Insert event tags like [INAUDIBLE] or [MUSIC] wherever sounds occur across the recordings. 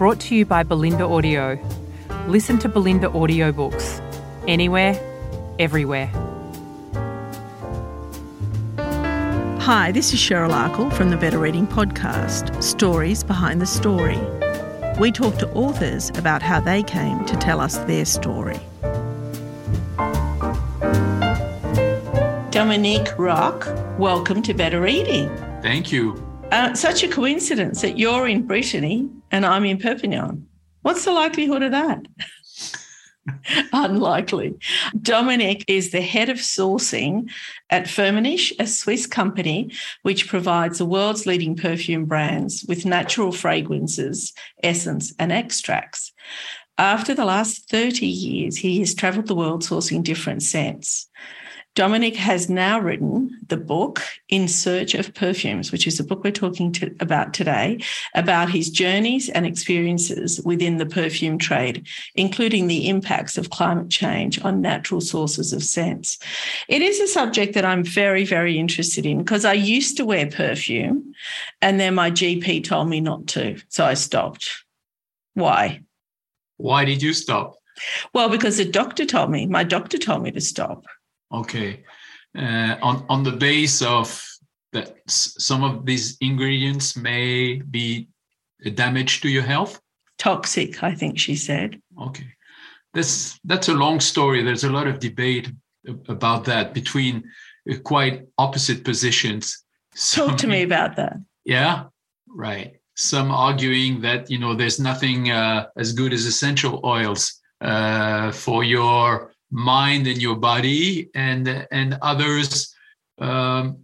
brought to you by Bolinda Audio. Listen to Bolinda audiobooks anywhere, everywhere. Hi, this is Cheryl Akle from the Better Reading Podcast Stories Behind the Story. We talk to authors about how they came to tell us their story. Dominique Roques, welcome to Better Reading. Thank you. Uh, such a coincidence that you're in Brittany and I'm in Perpignan. What's the likelihood of that? [LAUGHS] Unlikely. Dominic is the head of sourcing at Firmenich, a Swiss company which provides the world's leading perfume brands with natural fragrances, essence, and extracts. After the last 30 years, he has traveled the world sourcing different scents. Dominic has now written the book In Search of Perfumes, which is the book we're talking to, about today, about his journeys and experiences within the perfume trade, including the impacts of climate change on natural sources of scents. It is a subject that I'm very, very interested in because I used to wear perfume and then my GP told me not to. So I stopped. Why? Why did you stop? Well, because the doctor told me, my doctor told me to stop. Okay. Uh, on on the base of that, some of these ingredients may be a damage to your health. Toxic, I think she said. Okay, that's that's a long story. There's a lot of debate about that between quite opposite positions. Talk to me about that. Yeah, right. Some arguing that you know there's nothing uh, as good as essential oils uh, for your mind and your body, and and others um,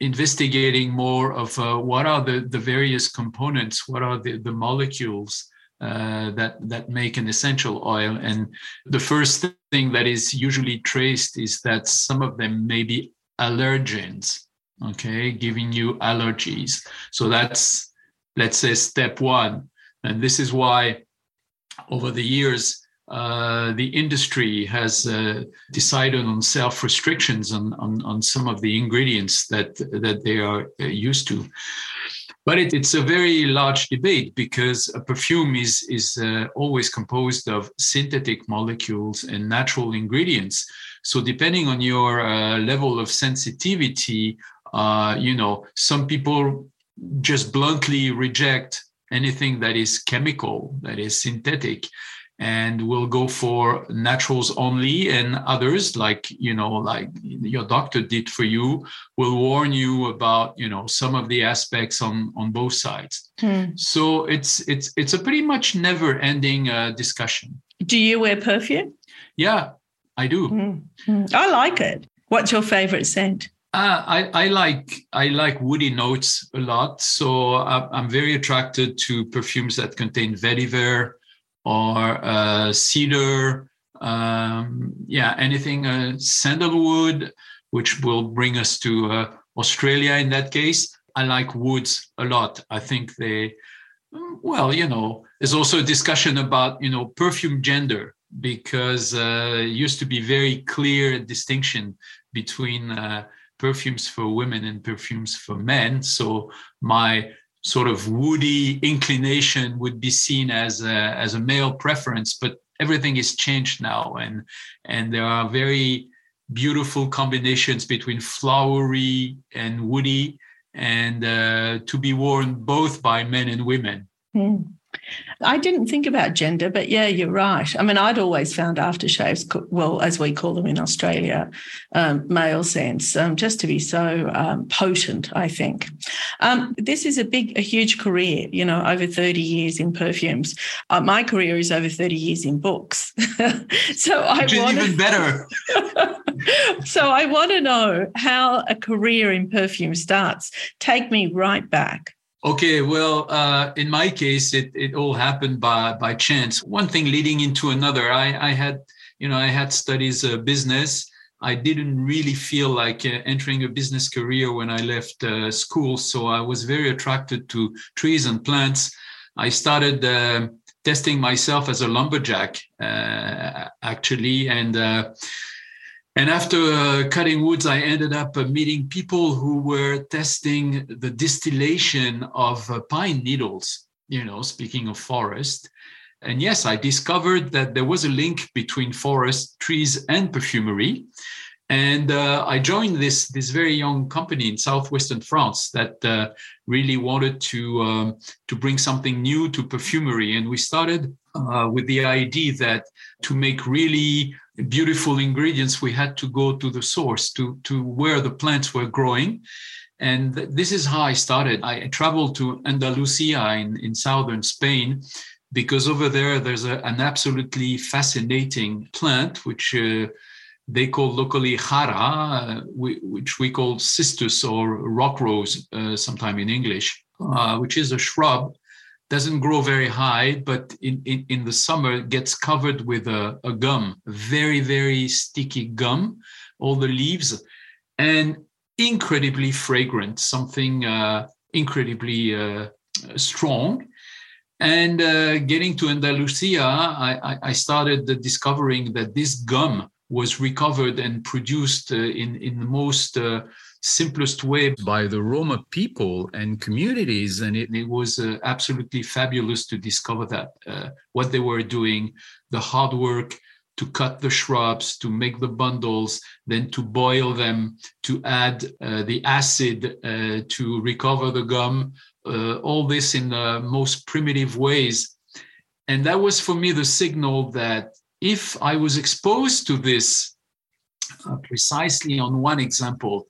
investigating more of uh, what are the the various components, what are the the molecules uh, that that make an essential oil. And the first thing that is usually traced is that some of them may be allergens. Okay, giving you allergies. So that's let's say step one, and this is why over the years uh, the industry has uh, decided on self restrictions on, on, on, some of the ingredients that, that they are uh, used to. But it, it's a very large debate because a perfume is, is uh, always composed of synthetic molecules and natural ingredients. So, depending on your uh, level of sensitivity, you know, some people just bluntly reject anything that is chemical, that is synthetic and will go for naturals only and others like you know like your doctor did for you will warn you about you know some of the aspects on on both sides. Hmm. so it's it's it's a pretty much never ending uh, discussion. Do you wear perfume? Yeah i do. Hmm. i like it. What's your favorite scent? Uh, I, I, like I like woody notes a lot, so I'm very attracted to perfumes that contain vetiver, or uh, cedar, um, yeah, anything uh, sandalwood, which will bring us to uh, Australia in that case. I like woods a lot. I think they, well, you know, there's also a discussion about, you know, perfume gender because uh, it used to be very clear distinction between uh, perfumes for women and perfumes for men. So my sort of woody inclination would be seen as a, as a male preference, but everything is changed now, and and there are very beautiful combinations between flowery and woody, and uh, to be worn both by men and women. Mm. I didn't think about gender, but yeah, you're right. I mean, I'd always found aftershaves, well, as we call them in Australia, um, male scents, um, just to be so um, potent, I think. Um, this is a big, a huge career, you know, over 30 years in perfumes. Uh, my career is over 30 years in books. [LAUGHS] so I Which want even better. [LAUGHS] so I want to know how a career in perfume starts. Take me right back. Okay, well, uh, in my case, it, it all happened by, by chance. One thing leading into another. I, I had, you know, I had studies uh, business. I didn't really feel like uh, entering a business career when I left uh, school, so I was very attracted to trees and plants. I started uh, testing myself as a lumberjack, uh, actually, and and after uh, cutting woods, I ended up uh, meeting people who were testing the distillation of uh, pine needles, you know, speaking of forest. And yes, I discovered that there was a link between forest, trees, and perfumery. And uh, I joined this, this very young company in southwestern France that uh, really wanted to, um, to bring something new to perfumery. And we started uh, with the idea that to make really beautiful ingredients, we had to go to the source, to, to where the plants were growing. And this is how I started. I traveled to Andalusia in, in southern Spain because over there there's a, an absolutely fascinating plant which uh, they call locally jara, uh, we, which we call cistus or rock rose, uh, sometime in English, uh, which is a shrub doesn't grow very high, but in, in, in the summer gets covered with a, a gum, very, very sticky gum, all the leaves, and incredibly fragrant, something uh, incredibly uh, strong. And uh, getting to Andalusia, I, I started discovering that this gum was recovered and produced uh, in, in the most uh, simplest way by the Roma people and communities. And it, it was uh, absolutely fabulous to discover that uh, what they were doing, the hard work to cut the shrubs, to make the bundles, then to boil them, to add uh, the acid uh, to recover the gum, uh, all this in the most primitive ways. And that was for me the signal that if I was exposed to this uh, precisely on one example,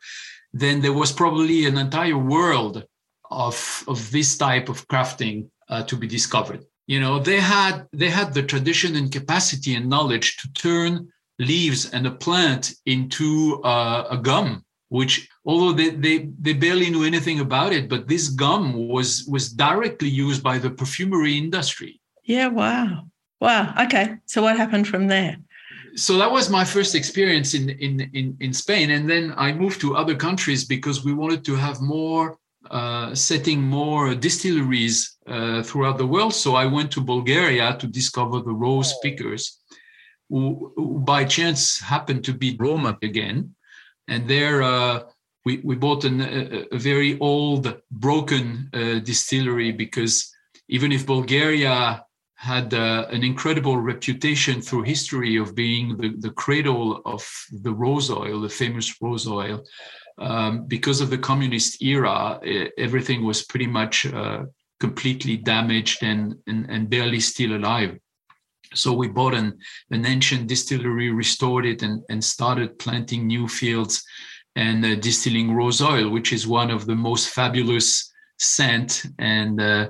then there was probably an entire world of, of this type of crafting uh, to be discovered. You know, they had they had the tradition and capacity and knowledge to turn leaves and a plant into uh, a gum, which although they, they they barely knew anything about it, but this gum was was directly used by the perfumery industry. Yeah, wow. Wow. Okay. So what happened from there? So that was my first experience in, in, in, in Spain. And then I moved to other countries because we wanted to have more, uh, setting more distilleries uh, throughout the world. So I went to Bulgaria to discover the rose oh. pickers, who, who, by chance happened to be Roma again. And there uh, we, we bought an, a, a, very old, broken uh, distillery because even if Bulgaria had uh, an incredible reputation through history of being the, the cradle of the rose oil, the famous rose oil. Um, because of the communist era, everything was pretty much uh, completely damaged and, and, and, barely still alive. So we bought an, an ancient distillery, restored it, and, and started planting new fields and uh, distilling rose oil, which is one of the most fabulous scent and uh,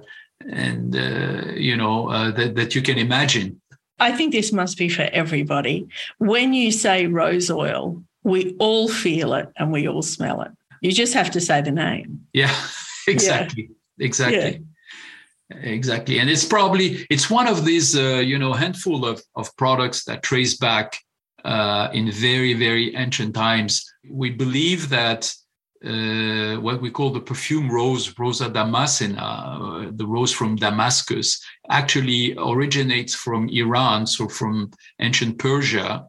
and uh, you know uh, that, that you can imagine. I think this must be for everybody. When you say rose oil we all feel it and we all smell it. You just have to say the name. Yeah [LAUGHS] exactly yeah. exactly. Yeah. exactly and it's probably it's one of these uh, you know handful of, of products that trace back uh, in very very ancient times. We believe that uh, what we call the perfume rose, Rosa Damascena, uh, the rose from Damascus, actually originates from Iran, so from ancient Persia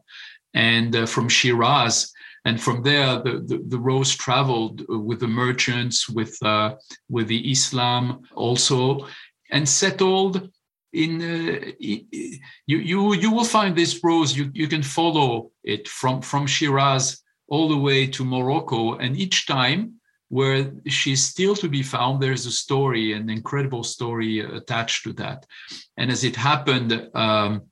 and uh, from Shiraz. And from there, the, the, the, rose traveled with the merchants, with, uh, with the Islam also, and settled in uh, you, you you will find this rose you, you can follow it from from Shiraz all the way to Morocco. And each time where she's still to be found, there's a story, an incredible story attached to that. And as it happened, um,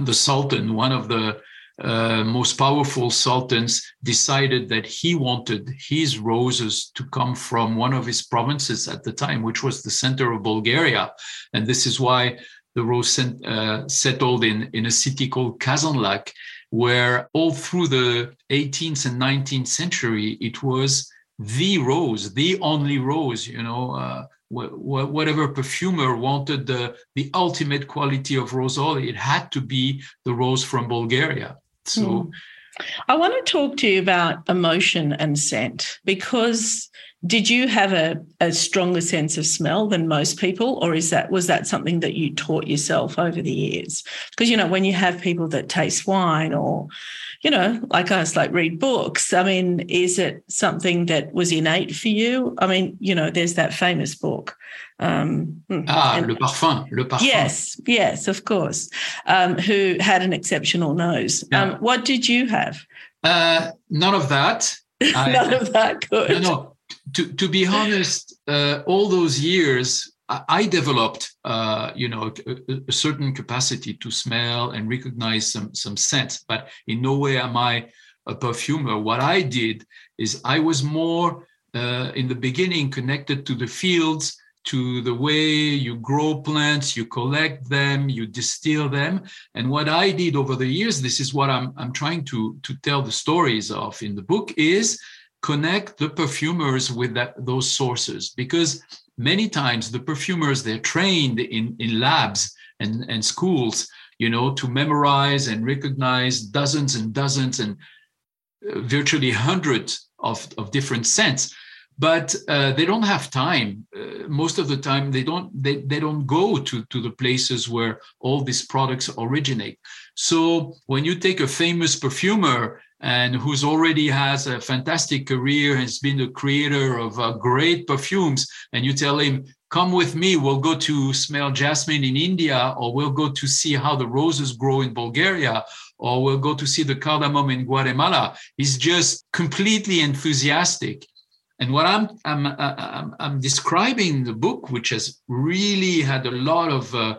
the Sultan, one of the uh, most powerful sultans, decided that he wanted his roses to come from one of his provinces at the time, which was the center of Bulgaria. And this is why the rose uh, settled in, in a city called Kazanlak where all through the 18th and 19th century, it was the rose, the only rose, you know, uh, whatever perfumer wanted the, the ultimate quality of rose oil, it had to be the rose from Bulgaria. So mm. I want to talk to you about emotion and scent because did you have a, a stronger sense of smell than most people or is that was that something that you taught yourself over the years because you know when you have people that taste wine or you know like us like read books i mean is it something that was innate for you i mean you know there's that famous book um, hmm, ah, and, le parfum, le parfum. Yes, yes, of course. Um, who had an exceptional nose. Yeah. Um, what did you have? Uh, none of that. [LAUGHS] none I, of that. Good. No, no. To, to be honest, uh, all those years, I, developed, uh, you know, a, a, certain capacity to smell and recognize some some scents. But in no way am I a perfumer. What I did is I was more uh, in the beginning connected to the fields to the way you grow plants, you collect them, you distill them. And what I did over the years, this is what I'm, I'm trying to, to tell the stories of in the book, is connect the perfumers with that, those sources. Because many times the perfumers, they're trained in, in labs and, and schools, you know, to memorize and recognize dozens and dozens and uh, virtually hundreds of, of different scents but uh, they don't have time. Uh, most of the time they don't they, they don't go to, to the places where all these products originate. So when you take a famous perfumer and who's already has a fantastic career has been the creator of uh, great perfumes and you tell him come with me we'll go to smell jasmine in india or we'll go to see how the roses grow in bulgaria or we'll go to see the cardamom in guatemala he's just completely enthusiastic and what I'm, I'm, I'm, I'm describing in the book, which has really had a lot of uh,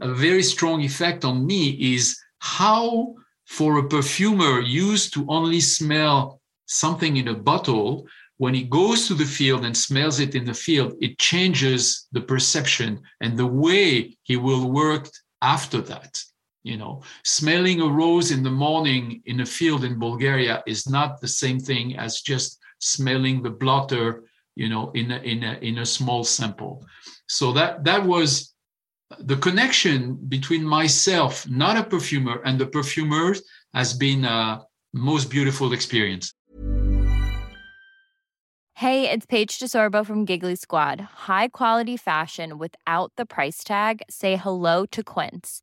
a very strong effect on me, is how for a perfumer used to only smell something in a bottle, when he goes to the field and smells it in the field, it changes the perception and the way he will work after that. You know, smelling a rose in the morning in a field in Bulgaria is not the same thing as just smelling the blotter, you know, in a, in a, in a small sample. So that that was the connection between myself, not a perfumer, and the perfumers has been a most beautiful experience. Hey, it's Paige DeSorbo from Giggly Squad. High quality fashion without the price tag. Say hello to Quince.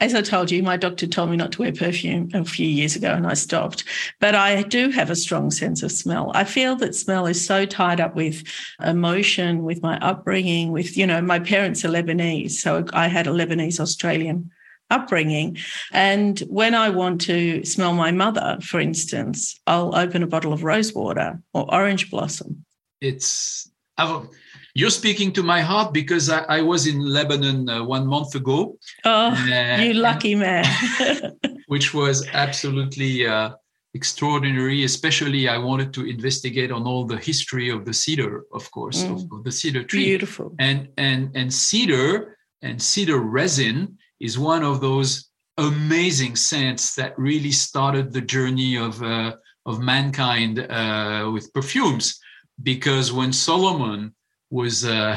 As I told you, my doctor told me not to wear perfume a few years ago and I stopped. But I do have a strong sense of smell. I feel that smell is so tied up with emotion, with my upbringing, with, you know, my parents are Lebanese. So I had a Lebanese Australian upbringing. And when I want to smell my mother, for instance, I'll open a bottle of rose water or orange blossom. It's you're speaking to my heart because I, I was in Lebanon uh, one month ago. Oh, uh, you lucky man. [LAUGHS] which was absolutely uh, extraordinary. Especially, I wanted to investigate on all the history of the cedar, of course, mm. of, of, the cedar tree. Beautiful. And and and cedar and cedar resin is one of those amazing scents that really started the journey of uh, of mankind uh, with perfumes because when Solomon was uh,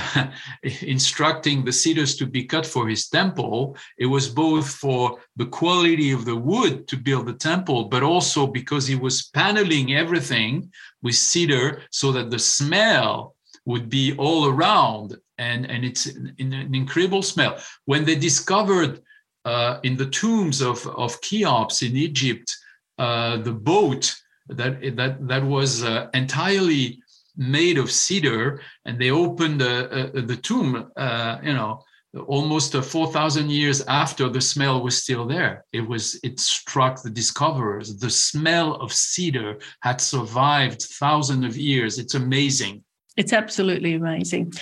[LAUGHS] instructing the cedars to be cut for his temple, it was both for the quality of the wood to build the temple, but also because he was paneling everything with cedar so that the smell would be all around. And, and it's an, an incredible smell. When they discovered uh, in the tombs of, of Cheops in Egypt, uh, the boat that, that, that was uh, entirely made of cedar, and they opened uh, uh, the tomb, uh, you know, almost 4,000 years after the smell was still there. It was, it struck the discoverers. The smell of cedar had survived thousands of years. It's amazing. It's absolutely amazing.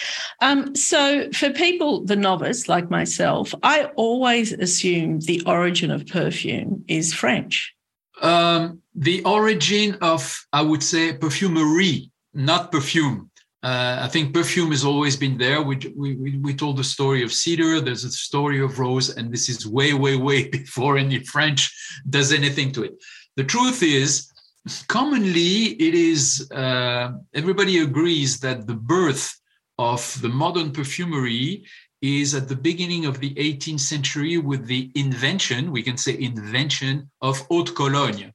Um, so, for people, the novice like myself, I always assume the origin of perfume is French. Um, the origin of, I would say, perfumery not perfume. Uh, I think perfume has always been there. We, we, we told the story of cedar, there's a story of rose, and this is way, way, way [LAUGHS] before any French does anything to it. The truth is, commonly, it is, uh, everybody agrees that the birth of the modern perfumery is at the beginning of the 18th century with the invention, we can say invention of haute cologne.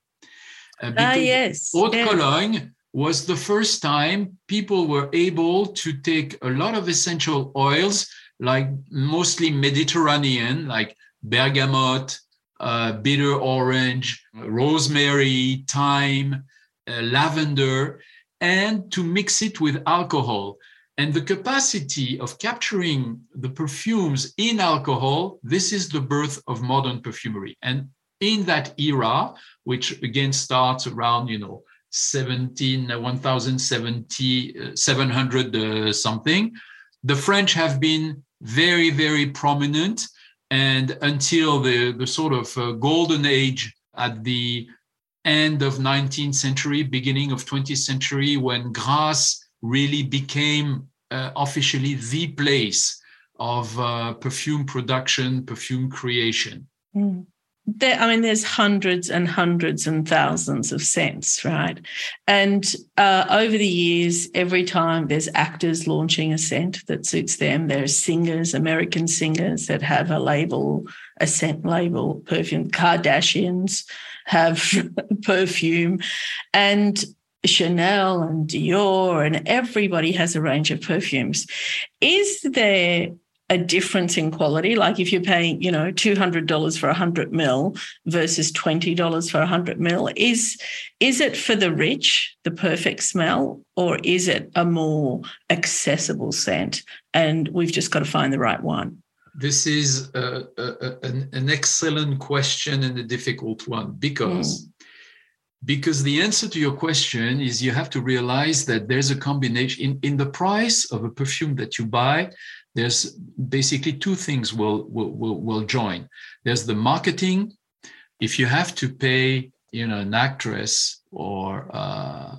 Uh, ah, yes. Haute yes. cologne was the first time people were able to take a lot of essential oils, like mostly Mediterranean, like bergamot, uh, bitter orange, rosemary, thyme, uh, lavender, and to mix it with alcohol. And the capacity of capturing the perfumes in alcohol, this is the birth of modern perfumery. And in that era, which again starts around, you know, 17, uh, 1070, uh, 700 uh, something. The French have been very, very prominent. And until the, the sort of uh, golden age at the end of 19th century, beginning of 20th century, when Grasse really became uh, officially the place of uh, perfume production, perfume creation. Mm there, I mean, there's hundreds and hundreds and thousands of scents, right? And uh, over the years, every time there's actors launching a scent that suits them, there's singers, American singers that have a label, a scent label, perfume. Kardashians have [LAUGHS] perfume, and Chanel and Dior, and everybody has a range of perfumes. Is there a difference in quality. Like if you're paying, you know, $200 for a 100 mil versus $20 for a 100 mil, is, is it for the rich, the perfect smell, or is it a more accessible scent? And we've just got to find the right one. This is a, a, an, an, excellent question and a difficult one because. Mm. Because the answer to your question is you have to realize that there's a combination in, in the price of a perfume that you buy, there's basically two things will, will, will, will join. There's the marketing. If you have to pay, you know, an actress or uh,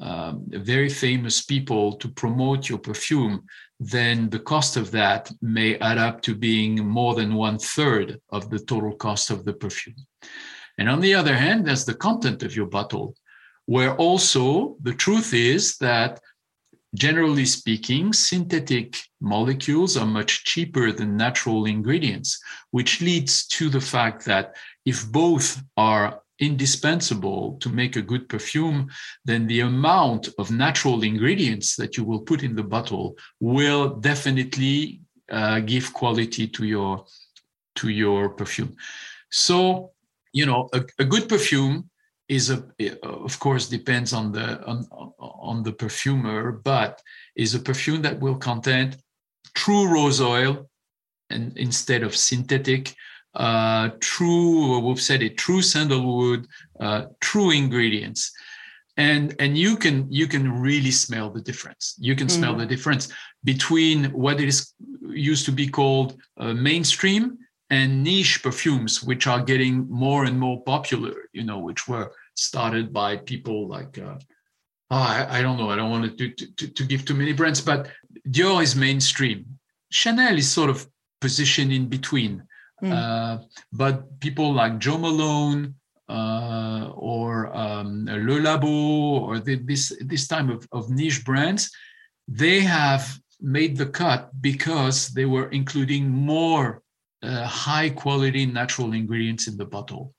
um, very famous people to promote your perfume, then the cost of that may add up to being more than one third of the total cost of the perfume. And on the other hand, there's the content of your bottle, where also the truth is that Generally speaking, synthetic molecules are much cheaper than natural ingredients, which leads to the fact that if both are indispensable to make a good perfume, then the amount of natural ingredients that you will put in the bottle will definitely uh, give quality to your to your perfume. So, you know, a, a good perfume is a of course depends on the on, on the perfumer but is a perfume that will contain true rose oil and instead of synthetic uh, true we've said it true sandalwood uh, true ingredients and and you can you can really smell the difference you can mm. smell the difference between what is used to be called uh, mainstream and niche perfumes which are getting more and more popular you know which were started by people like uh, oh, I, I, don't know i don't want to, to, to give too many brands but dior is mainstream chanel is sort of positioned in between mm. uh, but people like jo malone uh, or um, Le Labo or the, this this time of, of niche brands they have made the cut because they were including more uh, high quality natural ingredients in the bottle.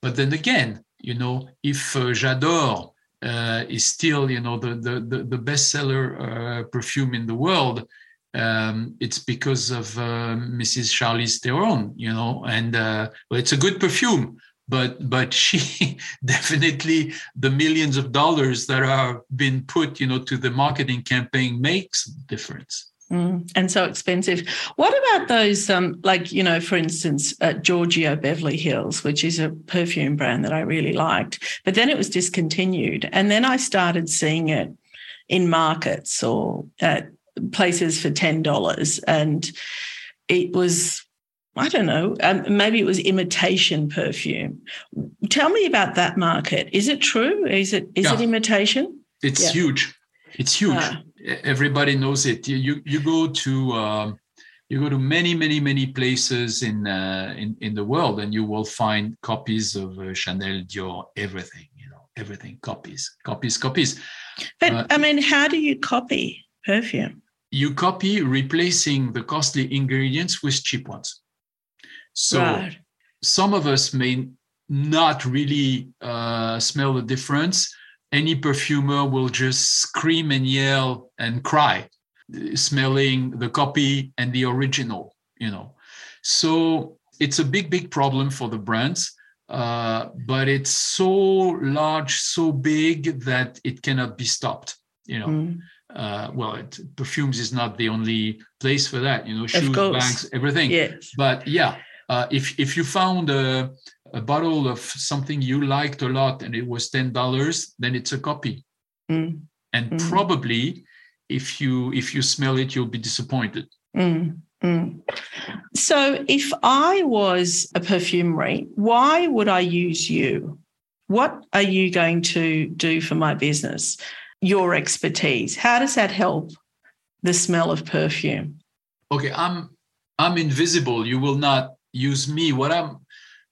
But then again, you know, if uh, J'adore uh, is still, you know, the the the, bestseller uh, perfume in the world, um, it's because of uh, Mrs. Charlize Theron, you know, and uh, well, it's a good perfume, but but [LAUGHS] she definitely the millions of dollars that are being put, you know, to the marketing campaign makes difference. Mm, and so expensive. What about those, um, like, you know, for instance, uh, Giorgio Beverly Hills, which is a perfume brand that I really liked, but then it was discontinued. And then I started seeing it in markets or at places for $10. And it was, I don't know, um, maybe it was imitation perfume. Tell me about that market. Is it true? Is it is yeah. it imitation? It's yeah. huge. It's huge. Ah. Everybody knows it. You you go to um, you go to many many many places in uh, in in the world, and you will find copies of uh, Chanel, Dior, everything. You know, everything copies, copies, copies. But uh, I mean, how do you copy perfume? You copy replacing the costly ingredients with cheap ones. So right. some of us may not really uh, smell the difference any perfumer will just scream and yell and cry smelling the copy and the original you know so it's a big big problem for the brands uh, but it's so large so big that it cannot be stopped you know mm. uh, well it, perfumes is not the only place for that you know shoes bags everything yes. but yeah uh, if if you found a a bottle of something you liked a lot and it was $10 then it's a copy mm. and mm. probably if you if you smell it you'll be disappointed mm. mm. so if i was a perfumery why would i use you what are you going to do for my business your expertise how does that help the smell of perfume okay i'm i'm invisible you will not use me what i'm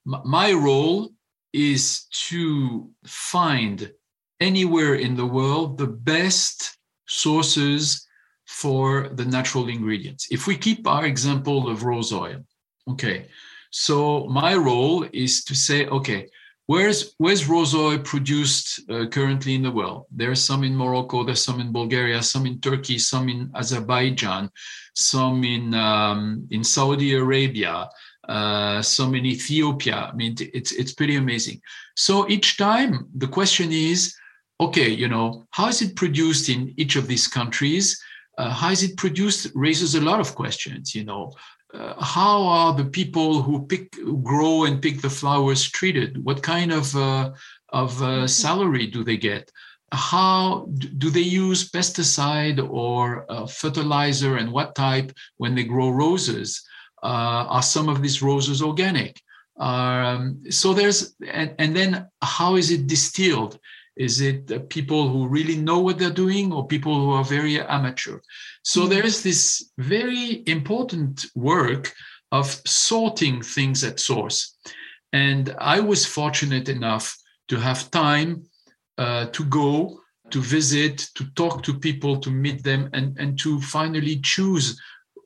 my role is to find anywhere in the world the best sources for the natural ingredients. If we keep our example of rose oil, okay, so my role is to say, okay, where's where's rose oil produced uh, currently in the world? There's some in Morocco, there's some in Bulgaria, some in Turkey, some in Azerbaijan, some in um, in Saudi Arabia, uh, some in Ethiopia. I mean, it's it's pretty amazing. So each time the question is, okay, you know, how is it produced in each of these countries? Uh, how is it produced raises a lot of questions. You know, uh, how are the people who pick, grow and pick the flowers treated? What kind of uh, of uh, mm-hmm. salary do they get? How do they use pesticide or uh, fertilizer, and what type when they grow roses? Uh, are some of these roses organic? Um, so there's, and, and then how is it distilled? Is it people who really know what they're doing or people who are very amateur? So mm-hmm. there is this very important work of sorting things at source. And I was fortunate enough to have time uh, to go, to visit, to talk to people, to meet them, and, and to finally choose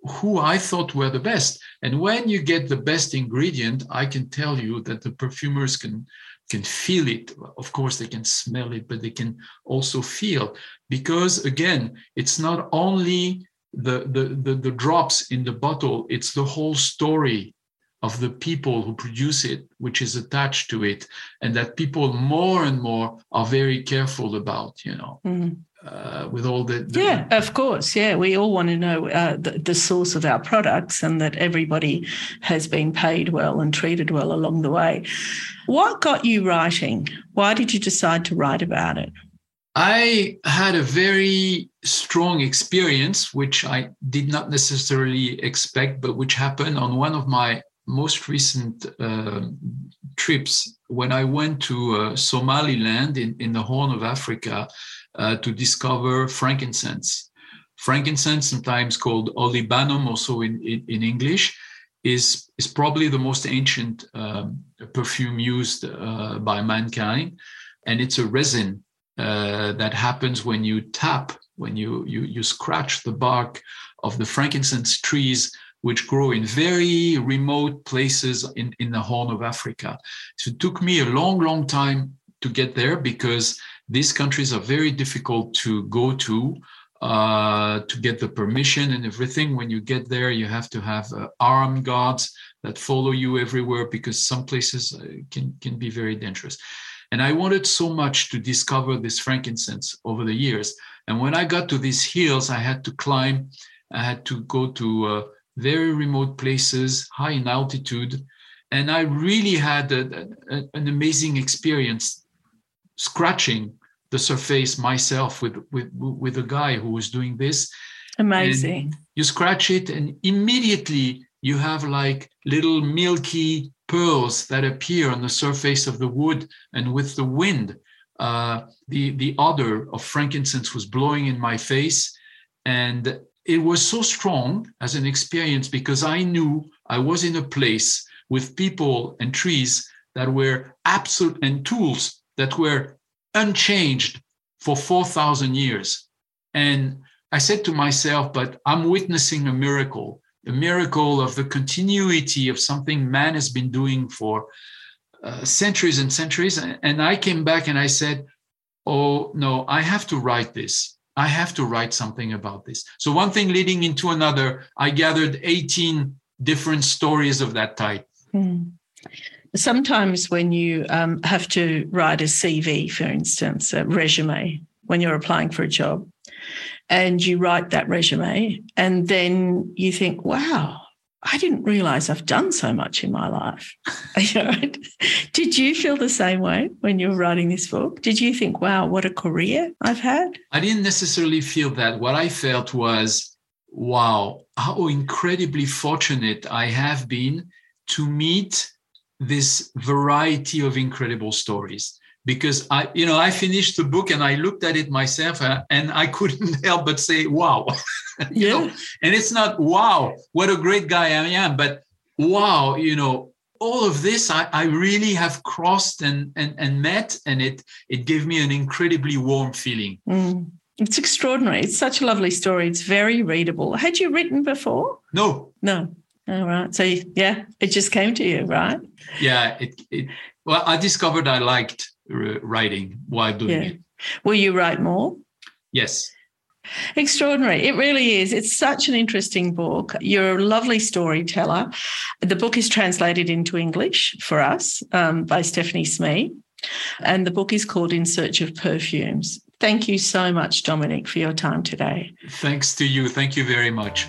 who I thought were the best. And when you get the best ingredient, I can tell you that the perfumers can can feel it. Of course, they can smell it, but they can also feel because again, it's not only the the the, the drops in the bottle; it's the whole story of the people who produce it, which is attached to it, and that people more and more are very careful about. You know. Mm-hmm uh, with all the, the, yeah of course. Yeah we all want to know uh, the, the, source of our products and that everybody has been paid well and treated well along the way. What got you writing? Why did you decide to write about it? I had a very strong experience which i did not necessarily expect but which happened on one of my most recent uh, trips. When i went to uh, somaliland in, in the horn of africa uh, to discover frankincense. Frankincense, sometimes called olibanum, also in, in, in English, is, is probably the most ancient um, perfume used uh, by mankind. And it's a resin. uh, that happens when you tap, when you, you, you scratch the bark of the frankincense trees, which grow in very remote places in, in the Horn of Africa. So it took me a long, long time to get there because these countries are very difficult to go to. Uh, to get the permission and everything. When you get there, you have to have uh, armed guards that follow you everywhere because some places uh, can, can be very dangerous. And I wanted so much to discover this frankincense over the years. And when I got to these hills, I had to climb, I had to go to uh, very remote places, high in altitude. And I really had a, a, an amazing experience scratching the surface myself with, with, with a guy who was doing this. Amazing. And you scratch it, and immediately you have like little milky pearls that appear on the surface of the wood and with the wind uh, the the odor of frankincense was blowing in my face and it was so strong as an experience because i knew i was in a place with people and trees that were absolute and tools that were unchanged for 4000 years and i said to myself but i'm witnessing a miracle, a miracle of the continuity of something man has been doing for uh, centuries and centuries. And I came back and I said, Oh, no, I have to write this. I have to write something about this. So, one thing leading into another, I gathered 18 different stories of that type. Hmm. Sometimes, when you um, have to write a CV, for instance, a resume, when you're applying for a job, and you write that resume and then you think, wow, I didn't realize I've done so much in my life. [LAUGHS] Did you feel the same way when you were writing this book? Did you think, wow, what a career I've had? I didn't necessarily feel that. What I felt was, wow, how incredibly fortunate I have been to meet this variety of incredible stories because I, you know, I finished the book and I looked at it myself uh, and I [LAUGHS] couldn't help but say, wow. [LAUGHS] yeah. Know? And it's not, wow, what a great guy I am, but wow, you know, all of this I, I really have crossed and, and, and met, and it, it gave me an incredibly warm feeling. Mm. It's extraordinary. It's such a lovely story. It's very readable. Had you written before? No. No. All right. So yeah, it just came to you, right? Yeah. It, it well, I discovered I liked writing while doing yeah. it. Will you write more? Yes. Extraordinary. It really is. It's such an interesting book. You're a lovely storyteller. The book is translated into English for us um, by Stephanie Smee, and the book is called In Search of Perfumes. Thank you so much, Dominic, for your time today. Thanks to you. Thank you very much.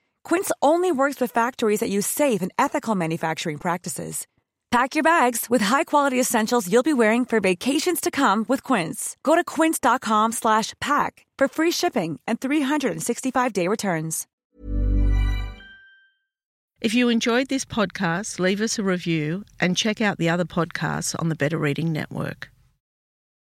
Quince only works with factories that use safe and ethical manufacturing practices. Pack your bags with high-quality essentials you'll be wearing for vacations to come with Quince. Go to quince.com/pack for free shipping and 365-day returns. If you enjoyed this podcast, leave us a review and check out the other podcasts on the Better Reading Network.